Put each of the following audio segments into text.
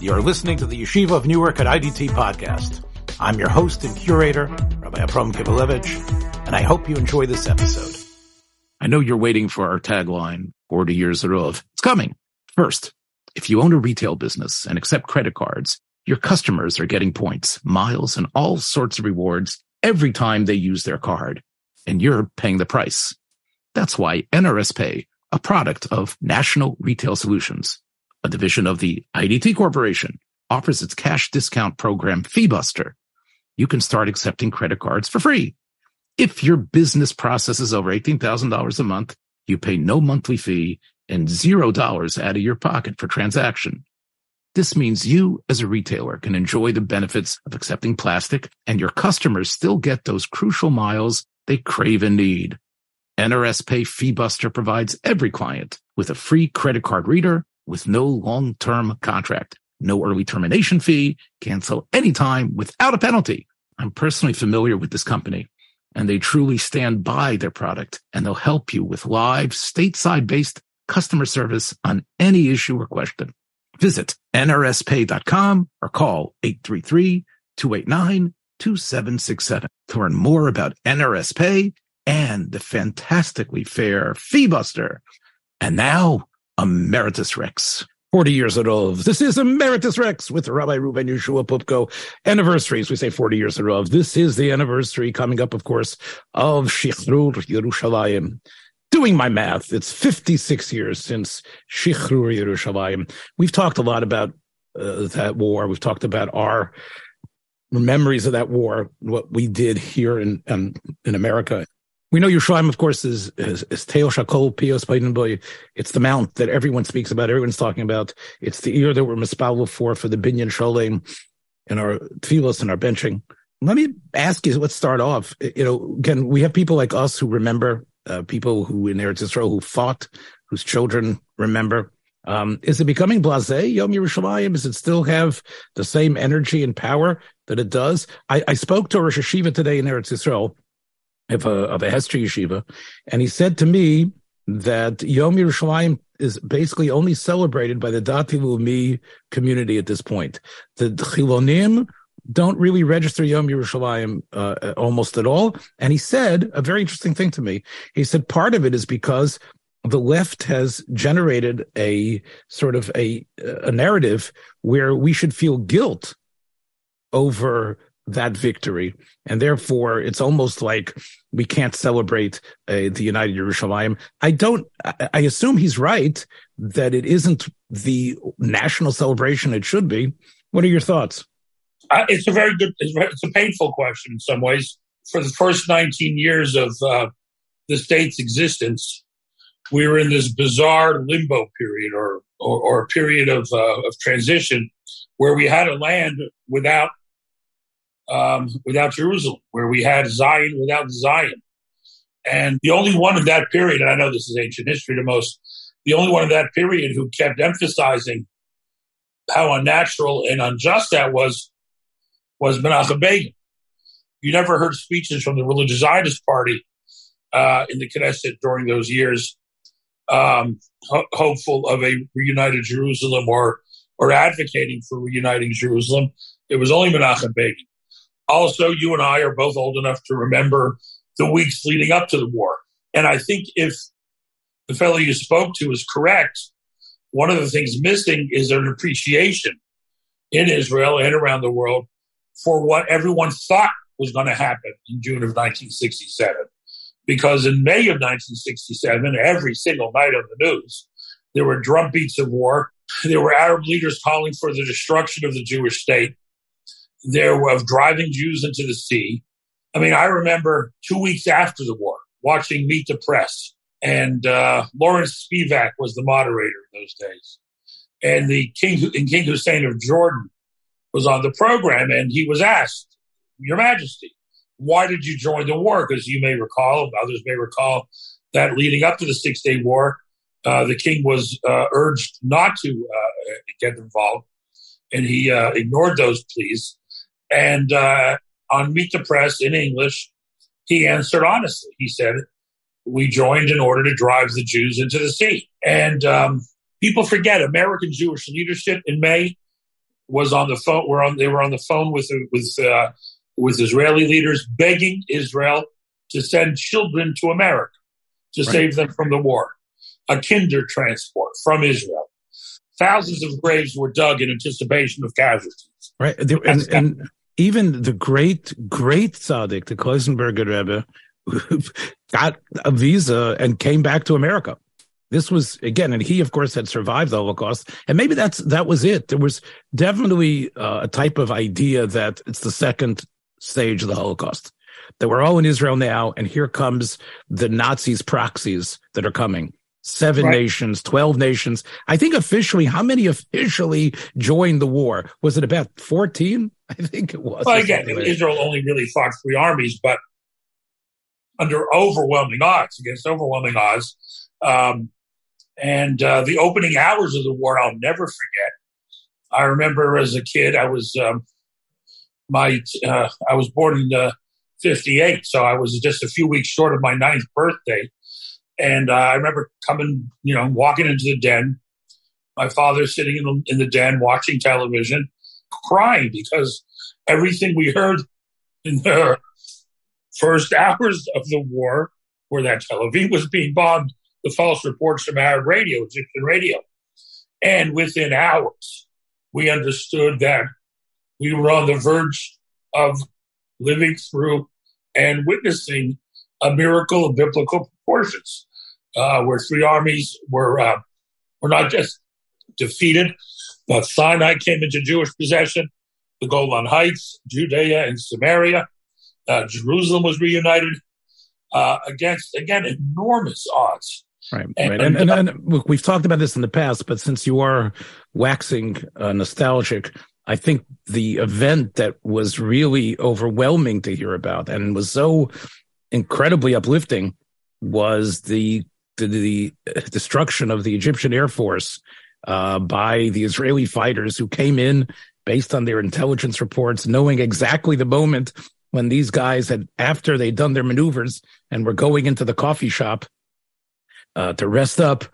You're listening to the Yeshiva of Newark at IDT podcast. I'm your host and curator, Rabbi Abram Kibalevich, and I hope you enjoy this episode. I know you're waiting for our tagline, 40 years of. It's coming. First, if you own a retail business and accept credit cards, your customers are getting points, miles, and all sorts of rewards every time they use their card, and you're paying the price. That's why NRS Pay, a product of National Retail Solutions, a division of the IDT Corporation, offers its cash discount program FeeBuster. You can start accepting credit cards for free. If your business processes over $18,000 a month, you pay no monthly fee and $0 out of your pocket for transaction. This means you as a retailer can enjoy the benefits of accepting plastic and your customers still get those crucial miles they crave and need. NRS Pay FeeBuster provides every client with a free credit card reader with no long-term contract, no early termination fee, cancel anytime without a penalty. I'm personally familiar with this company and they truly stand by their product and they'll help you with live stateside based customer service on any issue or question. Visit nrspay.com or call 833-289-2767 to learn more about NRS Pay and the fantastically fair FeeBuster. And now, Emeritus Rex. 40 years in a row. This is Emeritus Rex with Rabbi Ruben Yeshua Poupko. Anniversaries, we say 40 years in a row. This is the anniversary coming up, of course, of Shichrur Yerushalayim doing my math, it's 56 years since Shichrur Yerushalayim. We've talked a lot about uh, that war. We've talked about our memories of that war, what we did here in um, in America. We know Yerushalayim, of course, is is, is Teo Shakol Pios Boy. It's the mount that everyone speaks about, everyone's talking about. It's the ear that we're mispalvel for for the binyan sholem in our tefillos and our benching. Let me ask you, let's start off. You know, again, we have people like us who remember uh, people who in Eretz Yisrael who fought, whose children remember. Um, is it becoming blasé, Yom Yerushalayim? Does it still have the same energy and power that it does? I, I spoke to Rosh Yeshiva today in Eretz Yisrael of a, of a Hesder Yeshiva, and he said to me that Yom Yerushalayim is basically only celebrated by the Dati Leumi community at this point. The Chilonim don't really register Yom Yerushalayim uh, almost at all. And he said a very interesting thing to me. He said part of it is because the left has generated a sort of a, a narrative where we should feel guilt over that victory. And therefore, it's almost like we can't celebrate uh, the United Yerushalayim. I don't, I, assume he's right that it isn't the national celebration it should be. What are your thoughts? Uh, it's a very good, it's, a painful question in some ways. For the first 19 years of uh, the state's existence, we were in this bizarre limbo period or, or, or period of, uh, of transition where we had a land without, um, without Jerusalem, where we had Zion without Zion. And the only one in that period, and I know this is ancient history to most, the only one in that period who kept emphasizing how unnatural and unjust that was was Menachem Begin. You never heard speeches from the religious Zionist party uh, in the Knesset during those years, um, ho- hopeful of a reunited Jerusalem or or advocating for reuniting Jerusalem. It was only Menachem Begin. Also, you and I are both old enough to remember the weeks leading up to the war. And I think if the fellow you spoke to is correct, one of the things missing is an appreciation in Israel and around the world for what everyone thought was going to happen in June of 1967. Because in May of 1967, every single night on the news, there were drumbeats of war. There were Arab leaders calling for the destruction of the Jewish state. There of driving Jews into the sea. I mean, I remember two weeks after the war watching Meet the Press, and uh, Lawrence Spivak was the moderator in those days. And the King and King Hussein of Jordan was on the program and he was asked, Your Majesty, why did you join the war? Because you may recall, others may recall, that leading up to the Six Day War, uh, the king was uh, urged not to uh, get involved, and he uh, ignored those pleas. And uh, on Meet the Press in English, he answered honestly. He said, We joined in order to drive the Jews into the sea. And um, people forget American Jewish leadership in May was on the phone. Were on they were on the phone with with uh, with Israeli leaders begging Israel to send children to America to right. save them from the war. A kinder transport from Israel. Thousands of graves were dug in anticipation of casualties. Right, and, and, even the great great tzaddik, the Klausenberger Rebbe, got a visa and came back to America. This was again, and he, of course, had survived the Holocaust, and maybe that's that was it. There was definitely uh, a type of idea that it's the second stage of the Holocaust. That we're all in Israel now, and here comes the Nazis' proxies that are coming. Seven right. nations, twelve nations. I think officially, how many officially joined the war? Was it about fourteen? I think it was. Well, again, Israel only really fought three armies, but under overwhelming odds, against overwhelming odds. Um, and uh, the opening hours of the war, I'll never forget. I remember as a kid, I was um, my uh, I was born in uh, '58, so I was just a few weeks short of my ninth birthday. And uh, I remember coming, you know, walking into the den. My father sitting in the, in the den watching television, crying because everything we heard in the first hours of the war where that Tel Aviv was being bombed, the false reports from Arab radio, Egyptian radio. And within hours, we understood that we were on the verge of living through and witnessing a miracle of biblical proportions, uh, where three armies were uh, were not just defeated, but Sinai came into Jewish possession, the Golan Heights, Judea and Samaria, uh, Jerusalem was reunited uh, against again enormous odds. Right, and, right, and, and, and, look, we've talked about this in the past, but since you are waxing uh, nostalgic, I think the event that was really overwhelming to hear about and was so incredibly uplifting was the the, the destruction of the Egyptian Air Force uh, by the Israeli fighters who came in based on their intelligence reports, knowing exactly the moment when these guys had, after they'd done their maneuvers and were going into the coffee shop uh, to rest up,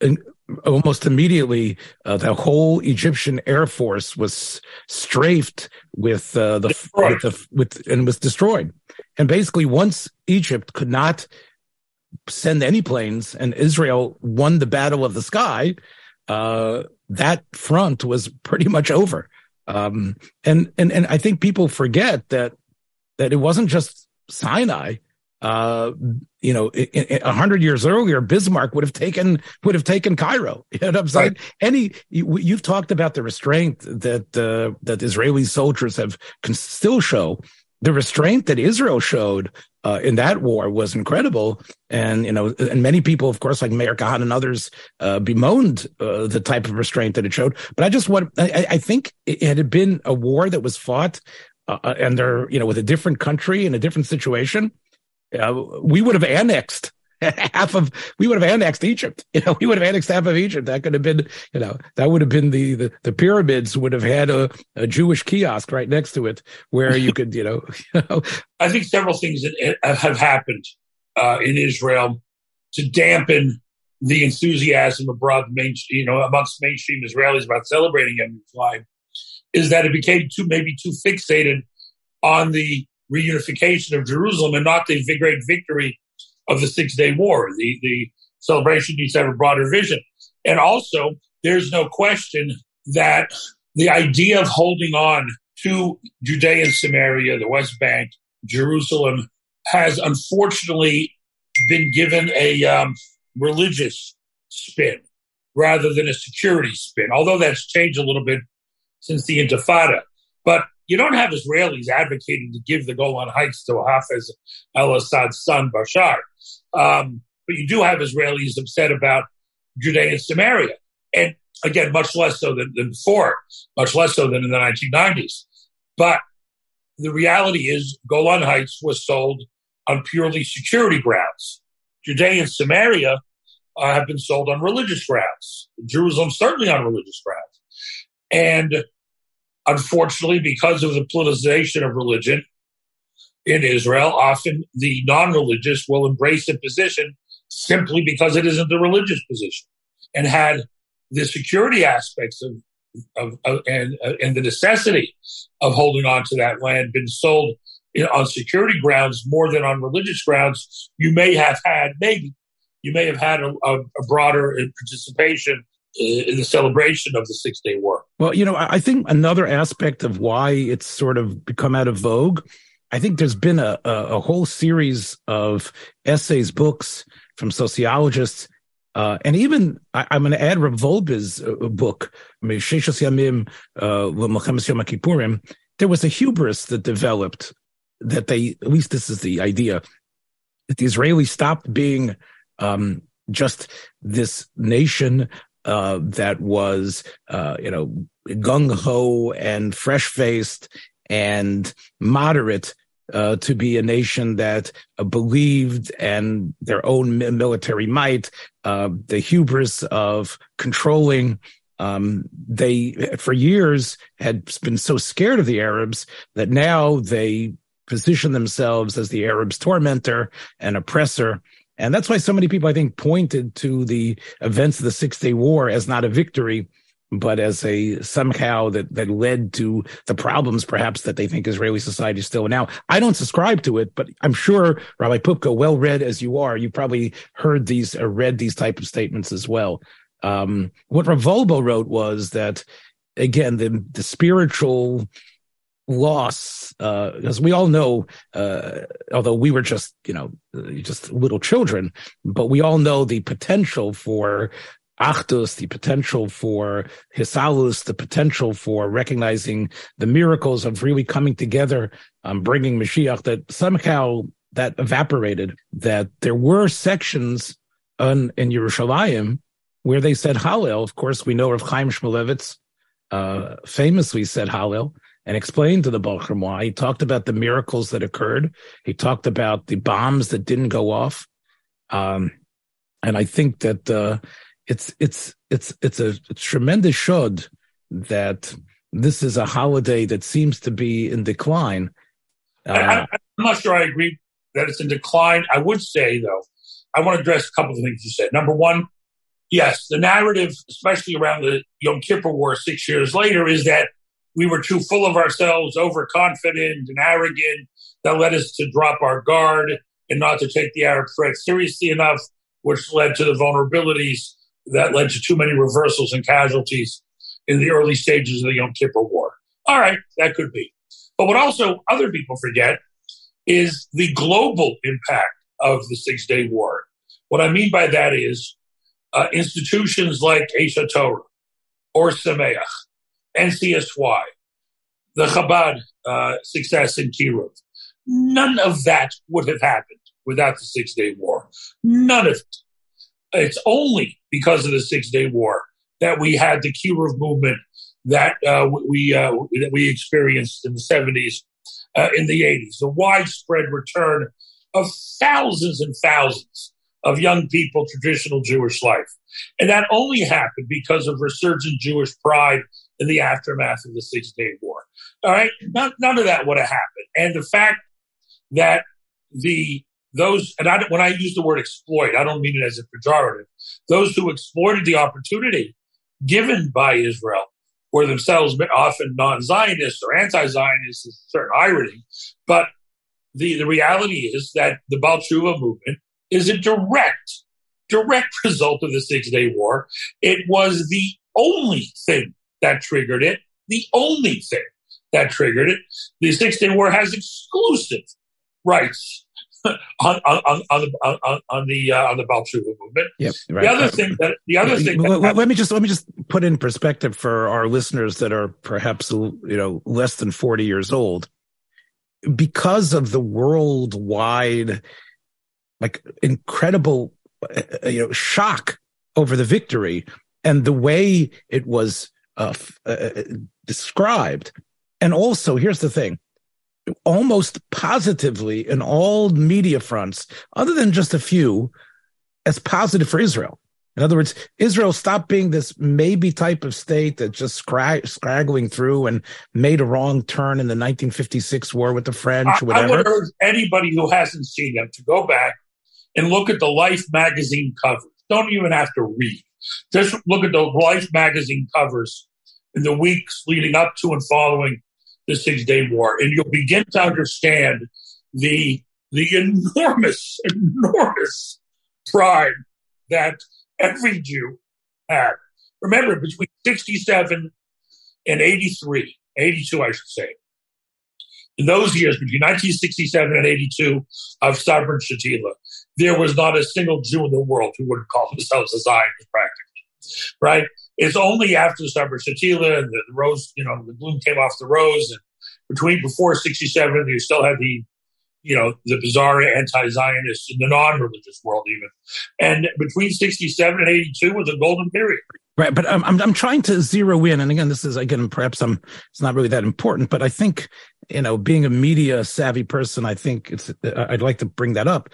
and almost immediately, uh, the whole Egyptian Air Force was strafed with uh, the, with the with and was destroyed. And basically, once Egypt could not send any planes, and Israel won the battle of the sky, uh, that front was pretty much over. Um, and and and I think people forget that that it wasn't just Sinai. Uh, you know, a hundred years earlier, Bismarck would have taken would have taken Cairo. You know what I'm saying? Right. Any you, have talked about the restraint that uh, that Israeli soldiers have can still show. The restraint that Israel showed uh, in that war was incredible, and you know, and many people, of course, like Meir Kahane and others, uh, bemoaned uh, the type of restraint that it showed. But I just want, I, I think it had been a war that was fought, uh, uh, and they're you know with a different country in a different situation uh, we would have annexed half of we would have annexed Egypt. You know, we would have annexed half of Egypt. That could have been, you know, that would have been the the, the pyramids would have had a, a Jewish kiosk right next to it where you could, you know, you know. I think several things that have happened uh, in Israel to dampen the enthusiasm abroad, main, you know, amongst mainstream Israelis about celebrating Yom Yerushalayim, is that it became too maybe too fixated on the reunification of Jerusalem and not the great victory of the Six Day War. The, the celebration needs to have a broader vision. And also, there's no question that the idea of holding on to Judea and Samaria, the West Bank, Jerusalem, has unfortunately been given a um, religious spin rather than a security spin, although that's changed a little bit since the Intifada. But you don't have Israelis advocating to give the Golan Heights to Hafez al Assad's son, Bashar. Um, but you do have Israelis upset about Judea and Samaria. And again, much less so than, than before, much less so than in the 1990s. But the reality is, Golan Heights was sold on purely security grounds. Judea and Samaria uh, have been sold on religious grounds. Jerusalem, certainly on religious grounds. And Unfortunately, because of the politicization of religion in Israel, often the non religious will embrace a position simply because it isn't the religious position. And had the security aspects of of, of and uh, and the necessity of holding on to that land been sold on security grounds more than on religious grounds, you may have had maybe you may have had a, a, a broader participation in the celebration of the Six Day War. Well, you know, I think another aspect of why it's sort of become out of vogue, I think there's been a, a, whole series of essays, books from sociologists uh, and even I, am going to add Rav Wolbe's uh, book, Yamim, uh, There was a hubris that developed that they, at least this is the idea, that the Israelis stopped being um, just this nation uh, that was, uh, you know, gung ho and fresh faced and moderate uh, to be a nation that uh, believed and their own military might, uh, the hubris of controlling. Um, they, for years, had been so scared of the Arabs that now they position themselves as the Arabs' tormentor and oppressor. And that's why so many people, I think, pointed to the events of the Six Day War as not a victory, but as a somehow that that led to the problems perhaps that they think Israeli society is still now. I don't subscribe to it, but I'm sure Rabbi Poupko, well read as you are, you probably heard these or read these type of statements as well. Um, what Rav Wolbe wrote was that again the the spiritual loss uh, because we all know uh, although we were just you know just little children but we all know the potential for Achdus, the potential for Hisalus, the potential for recognizing the miracles of really coming together, um, bringing Mashiach, that somehow that evaporated, that there were sections on, in Yerushalayim where they said Hallel. Of course, we know Rav Chaim Shmulevitz uh, famously said Hallel and explained to the Balchim why. He talked about the miracles that occurred. He talked about the bombs that didn't go off. Um, and I think that uh, it's it's it's it's a, a tremendous shod that this is a holiday that seems to be in decline. Uh, I, am not sure I agree that it's in decline. I would say though, I want to address a couple of things you said. Number one, yes, the narrative, especially around the Yom Kippur War six years later, is that we were too full of ourselves, overconfident and arrogant, that led us to drop our guard and not to take the Arab threat seriously enough, which led to the vulnerabilities that led to too many reversals and casualties in the early stages of the Yom Kippur War. All right, that could be. But what also other people forget is the global impact of the Six Day War. What I mean by that is uh, institutions like Aish HaTorah Ohr Somayach, NCSY, the Chabad uh, success in Kiruv. None of that would have happened without the Six Day War. None of it. It's only because of the Six Day War that we had the Kiruv movement that uh, we uh, that we experienced in the seventies, uh, in the eighties, the widespread return of thousands and thousands of young people traditional Jewish life, and that only happened because of resurgent Jewish pride in the aftermath of the Six Day War. All right, none, none of that would have happened, and the fact that the those, and I, when I use the word exploit, I don't mean it as a pejorative. Those who exploited the opportunity given by Israel were themselves often non-Zionists or anti-Zionists. Is certain irony, but the the reality is that the Baal Tshuva movement is a direct direct result of the Six Day War. It was the only thing that triggered it. The only thing that triggered it. The Six Day War has exclusive rights on, on, on, on, on the uh, on the Tshuva movement. Yep, right. The other thing that the other thing. Let, let me just let me just put in perspective for our listeners that are perhaps you know less than forty years old, because of the worldwide, like incredible, uh, you know, shock over the victory and the way it was uh, uh, described. And also, here's the thing almost positively in all media fronts, other than just a few, as positive for Israel. In other words, Israel stopped being this maybe type of state that just scrag- scraggling through and made a wrong turn in the 1956 war with the French. I, whatever. I would urge anybody who hasn't seen them to go back and look at the Life magazine covers. Don't even have to read. Just look at the Life magazine covers in the weeks leading up to and following the Six Day War, and you'll begin to understand the the enormous, enormous pride that every Jew had. Remember, between 67 and 83, 82, I should say, in those years, between 1967 and 82 of Sabra Shatila, there was not a single Jew in the world who wouldn't call themselves a Zionist practically, right? It's only after the Sabra Shatila and the, rose, you know, the bloom came off the rose, and between before 67, you still had the you know, the bizarre anti-Zionists in the non-religious world, even. And between 67 and 82 was a golden period. Right, but I'm I'm trying to zero in, and again, this is again perhaps I'm it's not really that important, but I think you know, being a media savvy person, I think it's uh, I'd like to bring that up.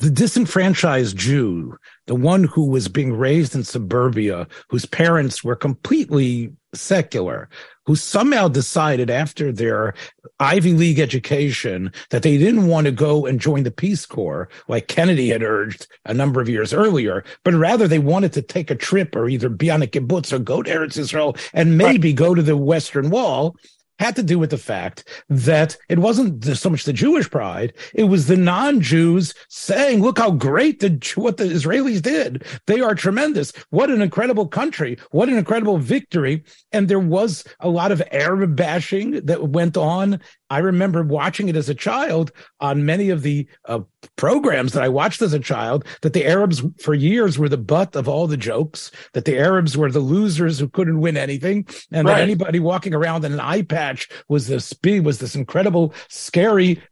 The disenfranchised Jew, the one who was being raised in suburbia, whose parents were completely secular, who somehow decided after their Ivy League education that they didn't want to go and join the Peace Corps like Kennedy had urged a number of years earlier, but rather they wanted to take a trip or either be on a kibbutz or go to Eretz Israel and maybe right. go to the Western Wall had to do with the fact that it wasn't so much the Jewish pride; it was the non-Jews saying, "Look how great the what the Israelis did! They are tremendous! What an incredible country! What an incredible victory!" And there was a lot of Arab bashing that went on I remember watching it as a child on many of the uh, programs that I watched as a child that the Arabs for years were the butt of all the jokes, that the Arabs were the losers who couldn't win anything, and right. that anybody walking around in an eye patch was this big, was this incredible, scary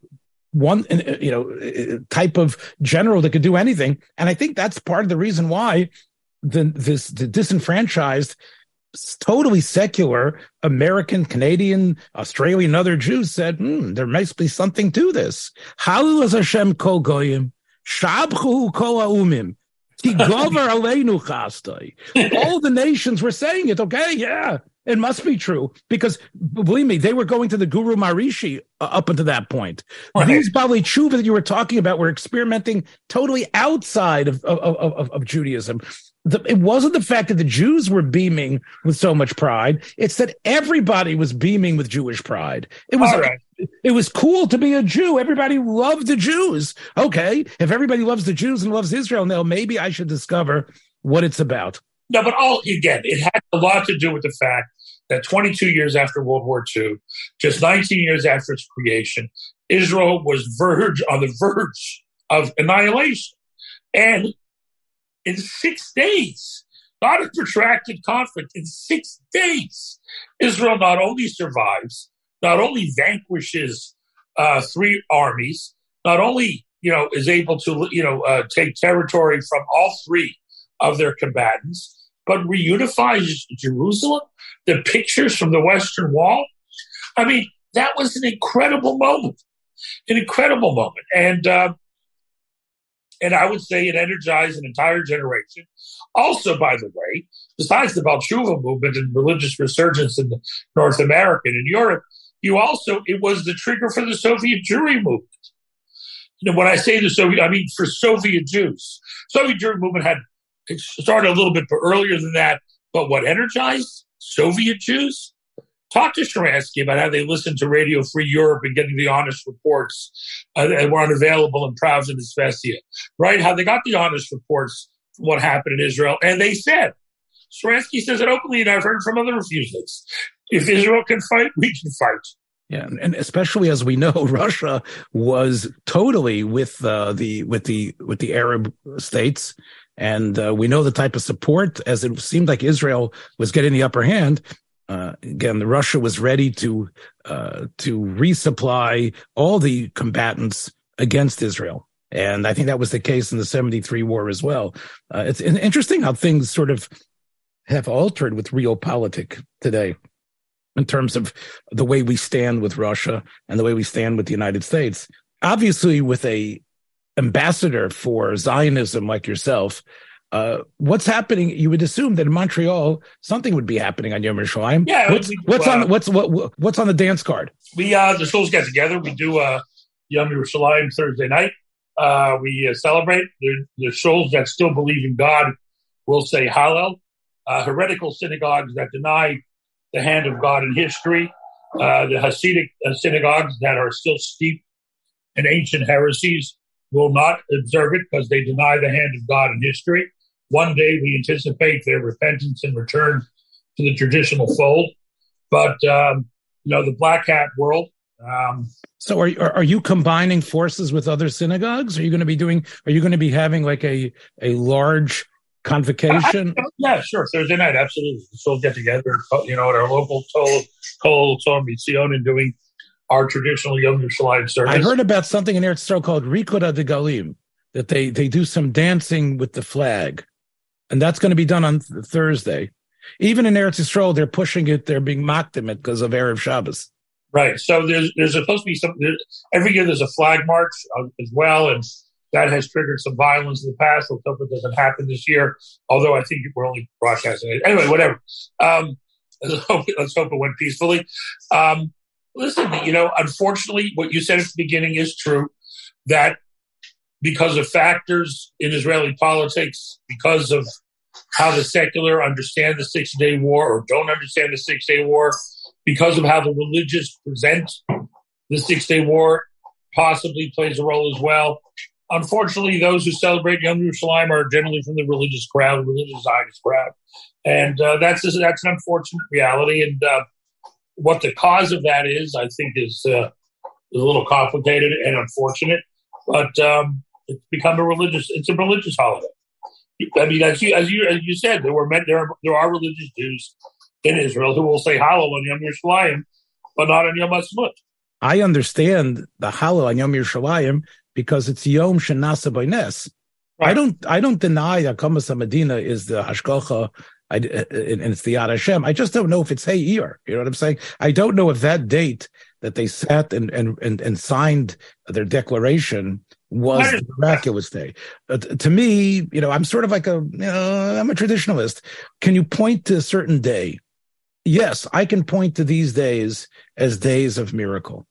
one uh, you know uh, type of general that could do anything and i think that's part of the reason why the this the disenfranchised totally secular American, Canadian, Australian, other Jews said, hmm, there must be something to this. Hallel Hashem kol goyim, shabchu kol ha'umim, All the nations were saying it. Okay, yeah, it must be true because believe me, they were going to the Guru Maharishi uh, up until that point. Right. These Bali Tshuva that you were talking about were experimenting totally outside of, of, of, of Judaism the, it wasn't the fact that the Jews were beaming with so much pride. It's that everybody was beaming with Jewish pride. It was right. it was cool to be a Jew. Everybody loved the Jews. Okay, if everybody loves the Jews and loves Israel now, maybe I should discover what it's about. No, but all again, it had a lot to do with the fact that 22 years after World War II, just 19 years after its creation, Israel was verge on the verge of annihilation. And in six days, not a protracted conflict, in six days, Israel not only survives, not only vanquishes uh, three armies, not only you know is able to you know uh, take territory from all three of their combatants, but reunifies Jerusalem. The pictures from the Western Wall. I mean, that was an incredible moment, an incredible moment, and uh, and I would say it energized an entire generation. Also, by the way, besides the Balshuva movement and religious resurgence in North America and in Europe, you also, it was the trigger for the Soviet Jewry movement. You know, when I say the Soviet, I mean for Soviet Jews. Soviet Jewry movement had started a little bit earlier than that, but what energized Soviet Jews? Talk to Sharansky about how they listened to Radio Free Europe and getting the honest reports uh, that were unavailable in Pravda and Izvestia, right? How they got the honest reports from what happened in Israel. And they said, Sharansky says it openly, and I've heard from other refusals. If Israel can fight, we can fight. Yeah, and especially as we know, Russia was totally with uh, the with the with the Arab states, and uh, we know the type of support. As it seemed like Israel was getting the upper hand, uh, again, Russia was ready to uh, to resupply all the combatants against Israel, and I think that was the case in the '73 war as well. Uh, it's interesting how things sort of have altered with realpolitik today, in terms of the way we stand with Russia and the way we stand with the United States. Obviously, with a ambassador for Zionism like yourself, uh, what's happening? You would assume that in Montreal something would be happening on Yom Yerushalayim. Yeah. What's, what's uh, on what's what what's on the dance card? We uh the schools get together. We do uh Yom Yerushalayim Thursday night. Uh, we uh, celebrate. The the souls that still believe in God will say Hallel. uh, heretical synagogues that deny the hand of God in history, uh, the Hasidic uh, synagogues that are still steeped in ancient heresies will not observe it because they deny the hand of God in history. One day we anticipate their repentance and return to the traditional fold. But, um, you know, the black hat world. Um, so are, are you combining forces with other synagogues? Are you going to be doing, are you going to be having like a, a large convocation? I, yeah, sure. Thursday night, absolutely. So we'll get together, you know, at our local Kol Kol Sion and doing our traditional Yom Yerushalayim service. I heard about something in Eretz Yisrael called de Galim, that they they do some dancing with the flag, and that's going to be done on th- Thursday. Even in Eretz Yisrael, they're pushing it. They're being mocked in it because of Erev Shabbos. Right. So there's there's supposed to be some. Every year there's a flag march uh, as well, and that has triggered some violence in the past. Let's hope it doesn't happen this year. Although I think we're only broadcasting it anyway. Whatever. Um, let's, hope, let's hope it went peacefully. Um, listen, you know, unfortunately, what you said at the beginning is true. That because of factors in Israeli politics, because of how the secular understand the Six Day War or don't understand the Six Day War, because of how the religious present the Six Day War, possibly plays a role as well unfortunately, those who celebrate Yom Yerushalayim are generally from the religious crowd, religious Zionist crowd, and uh, that's that's an unfortunate reality. And uh, what the cause of that is, I think, is, uh, is a little complicated and unfortunate. But um, it's become a religious. It's a religious holiday. I mean, as you as you as you said, there were men, there are, there are religious Jews in Israel who will say Hallel on Yom Yerushalayim, but not on Yom Ha'atzmaut. I understand the Hallel on Yom Yerushalayim because it's Yom Shanasa Boines. Right. I don't I don't deny that Kamas Medina is the Hashgacha and it's the Yad Hashem. I just don't know if it's Heir. You know what I'm saying? I don't know if that date that they sat and and and, and signed their declaration was the miraculous day. Uh, to me, you know, I'm sort of like a, you know, I'm a traditionalist. Can you point to a certain day? Yes, I can point to these days as days of miracle.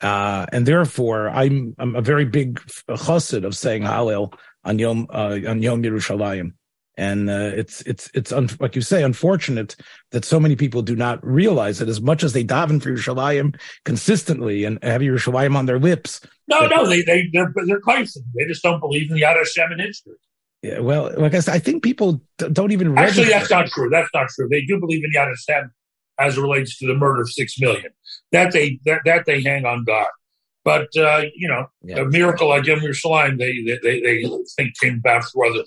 Uh, and therefore, I'm I'm a very big chassid of saying Hallel on Yom uh, on Yom Yerushalayim. And uh, it's it's it's un- like you say, unfortunate that so many people do not realize that as much as they daven for Yerushalayim consistently and have Yerushalayim on their lips. No, no, they they they're they're. They just don't believe in the Yad Hashem in history. Yeah, well, like I said, I think people don't even actually. That's not true. That's not true. They do believe in Yad Hashem as it relates to the murder of six million. That they that, that they hang on God. But uh, you know, yeah. a miracle like Yom Yerushalayim, they, they they think came back through other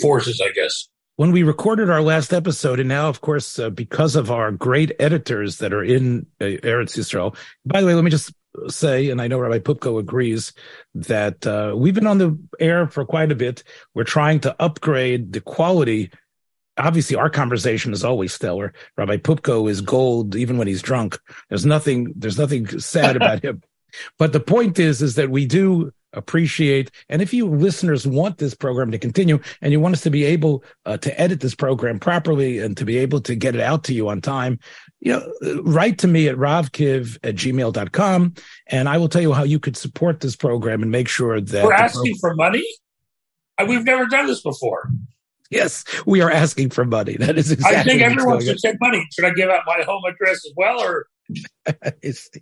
forces, I guess. When we recorded our last episode, and now, of course, uh, because of our great editors that are in uh, Eretz Yisrael. By the way, let me just say, and I know Rabbi Poupko agrees that uh, we've been on the air for quite a bit. We're trying to upgrade the quality obviously our conversation is always stellar. Rabbi Poupko is gold even when he's drunk. There's nothing there's nothing sad about him. But the point is is that we do appreciate and if you listeners want this program to continue and you want us to be able uh, to edit this program properly and to be able to get it out to you on time you know write to me at ravkiv at gmail.com and i will tell you how you could support this program and make sure that we're asking program- for money we've never done this before Yes, we are asking for money. That is exactly. I think everyone should send money. Should I give out my home address as well, or I see.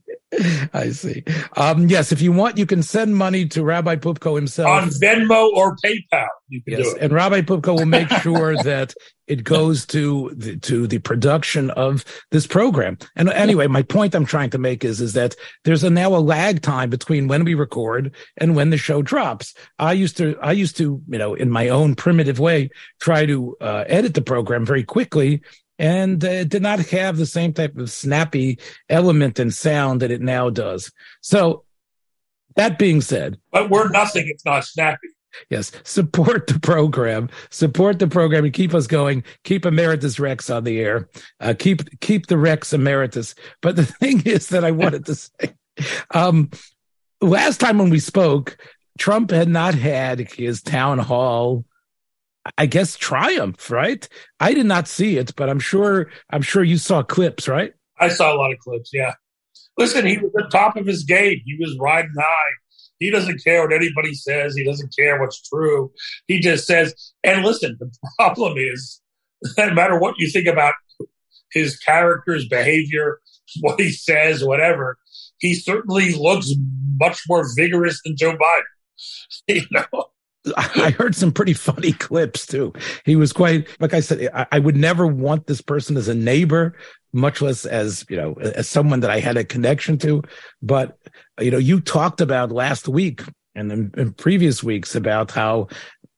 I see. Um, yes, if you want, you can send money to Rabbi Poupko himself on Venmo or PayPal. You can yes, do it. and Rabbi Poupko will make sure that it goes to the, to the production of this program. And anyway, my point I'm trying to make is is that there's a now a lag time between when we record and when the show drops. I used to I used to you know in my own primitive way try to uh, edit the program very quickly and it did not have the same type of snappy element and sound that it now does. So, that being said, but we're nothing if not snappy. Yes, support the program, support the program, and keep us going. Keep Emeritus Rex on the air. Uh, keep keep the Rex Emeritus. But the thing is that I wanted to say, um, last time when we spoke, Trump had not had his town hall I guess triumph, right? I did not see it, but I'm sure I'm sure you saw clips, right? I saw a lot of clips, yeah. Listen, he was at the top of his game. He was riding high. He doesn't care what anybody says. He doesn't care what's true. He just says, and listen, the problem is no matter what you think about his character's behavior, what he says, whatever, he certainly looks much more vigorous than Joe Biden. you know. I heard some pretty funny clips too. He was quite, like I said, I, I, would never want this person as a neighbor, much less as, you know, as someone that I had a connection to. But, you know, you talked about last week and in, in previous weeks about how,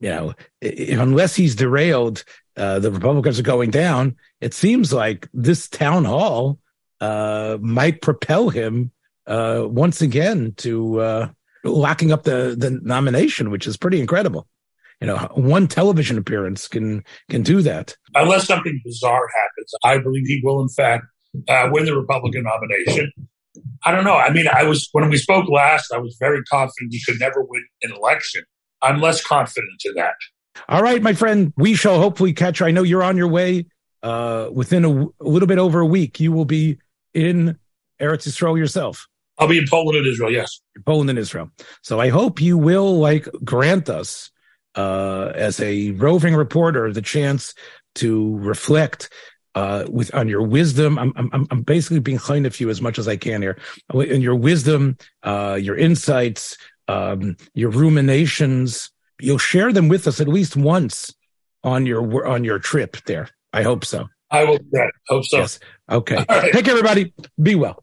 you know, unless he's derailed, uh, the Republicans are going down. It seems like this town hall, uh, might propel him, uh, once again to, uh, locking up the the nomination, which is pretty incredible. You know, one television appearance can can do that. Unless something bizarre happens, I believe he will, in fact, uh, win the Republican nomination. I don't know. I mean, I was when we spoke last, I was very confident he could never win an election. I'm less confident to that. All right, my friend, we shall hopefully catch. I know you're on your way. Uh, within a, a little bit over a week, you will be in Eretz Yisrael yourself. I'll be in Poland and Israel. Yes, Poland and Israel. So I hope you will like grant us uh, as a roving reporter the chance to reflect uh, with on your wisdom. I'm I'm I'm basically being kind of you as much as I can here, and your wisdom, uh, your insights, um, your ruminations. You'll share them with us at least once on your on your trip there. I hope so. I will. Yeah, hope so. Yes. Okay. Right. Take care, everybody. Be well.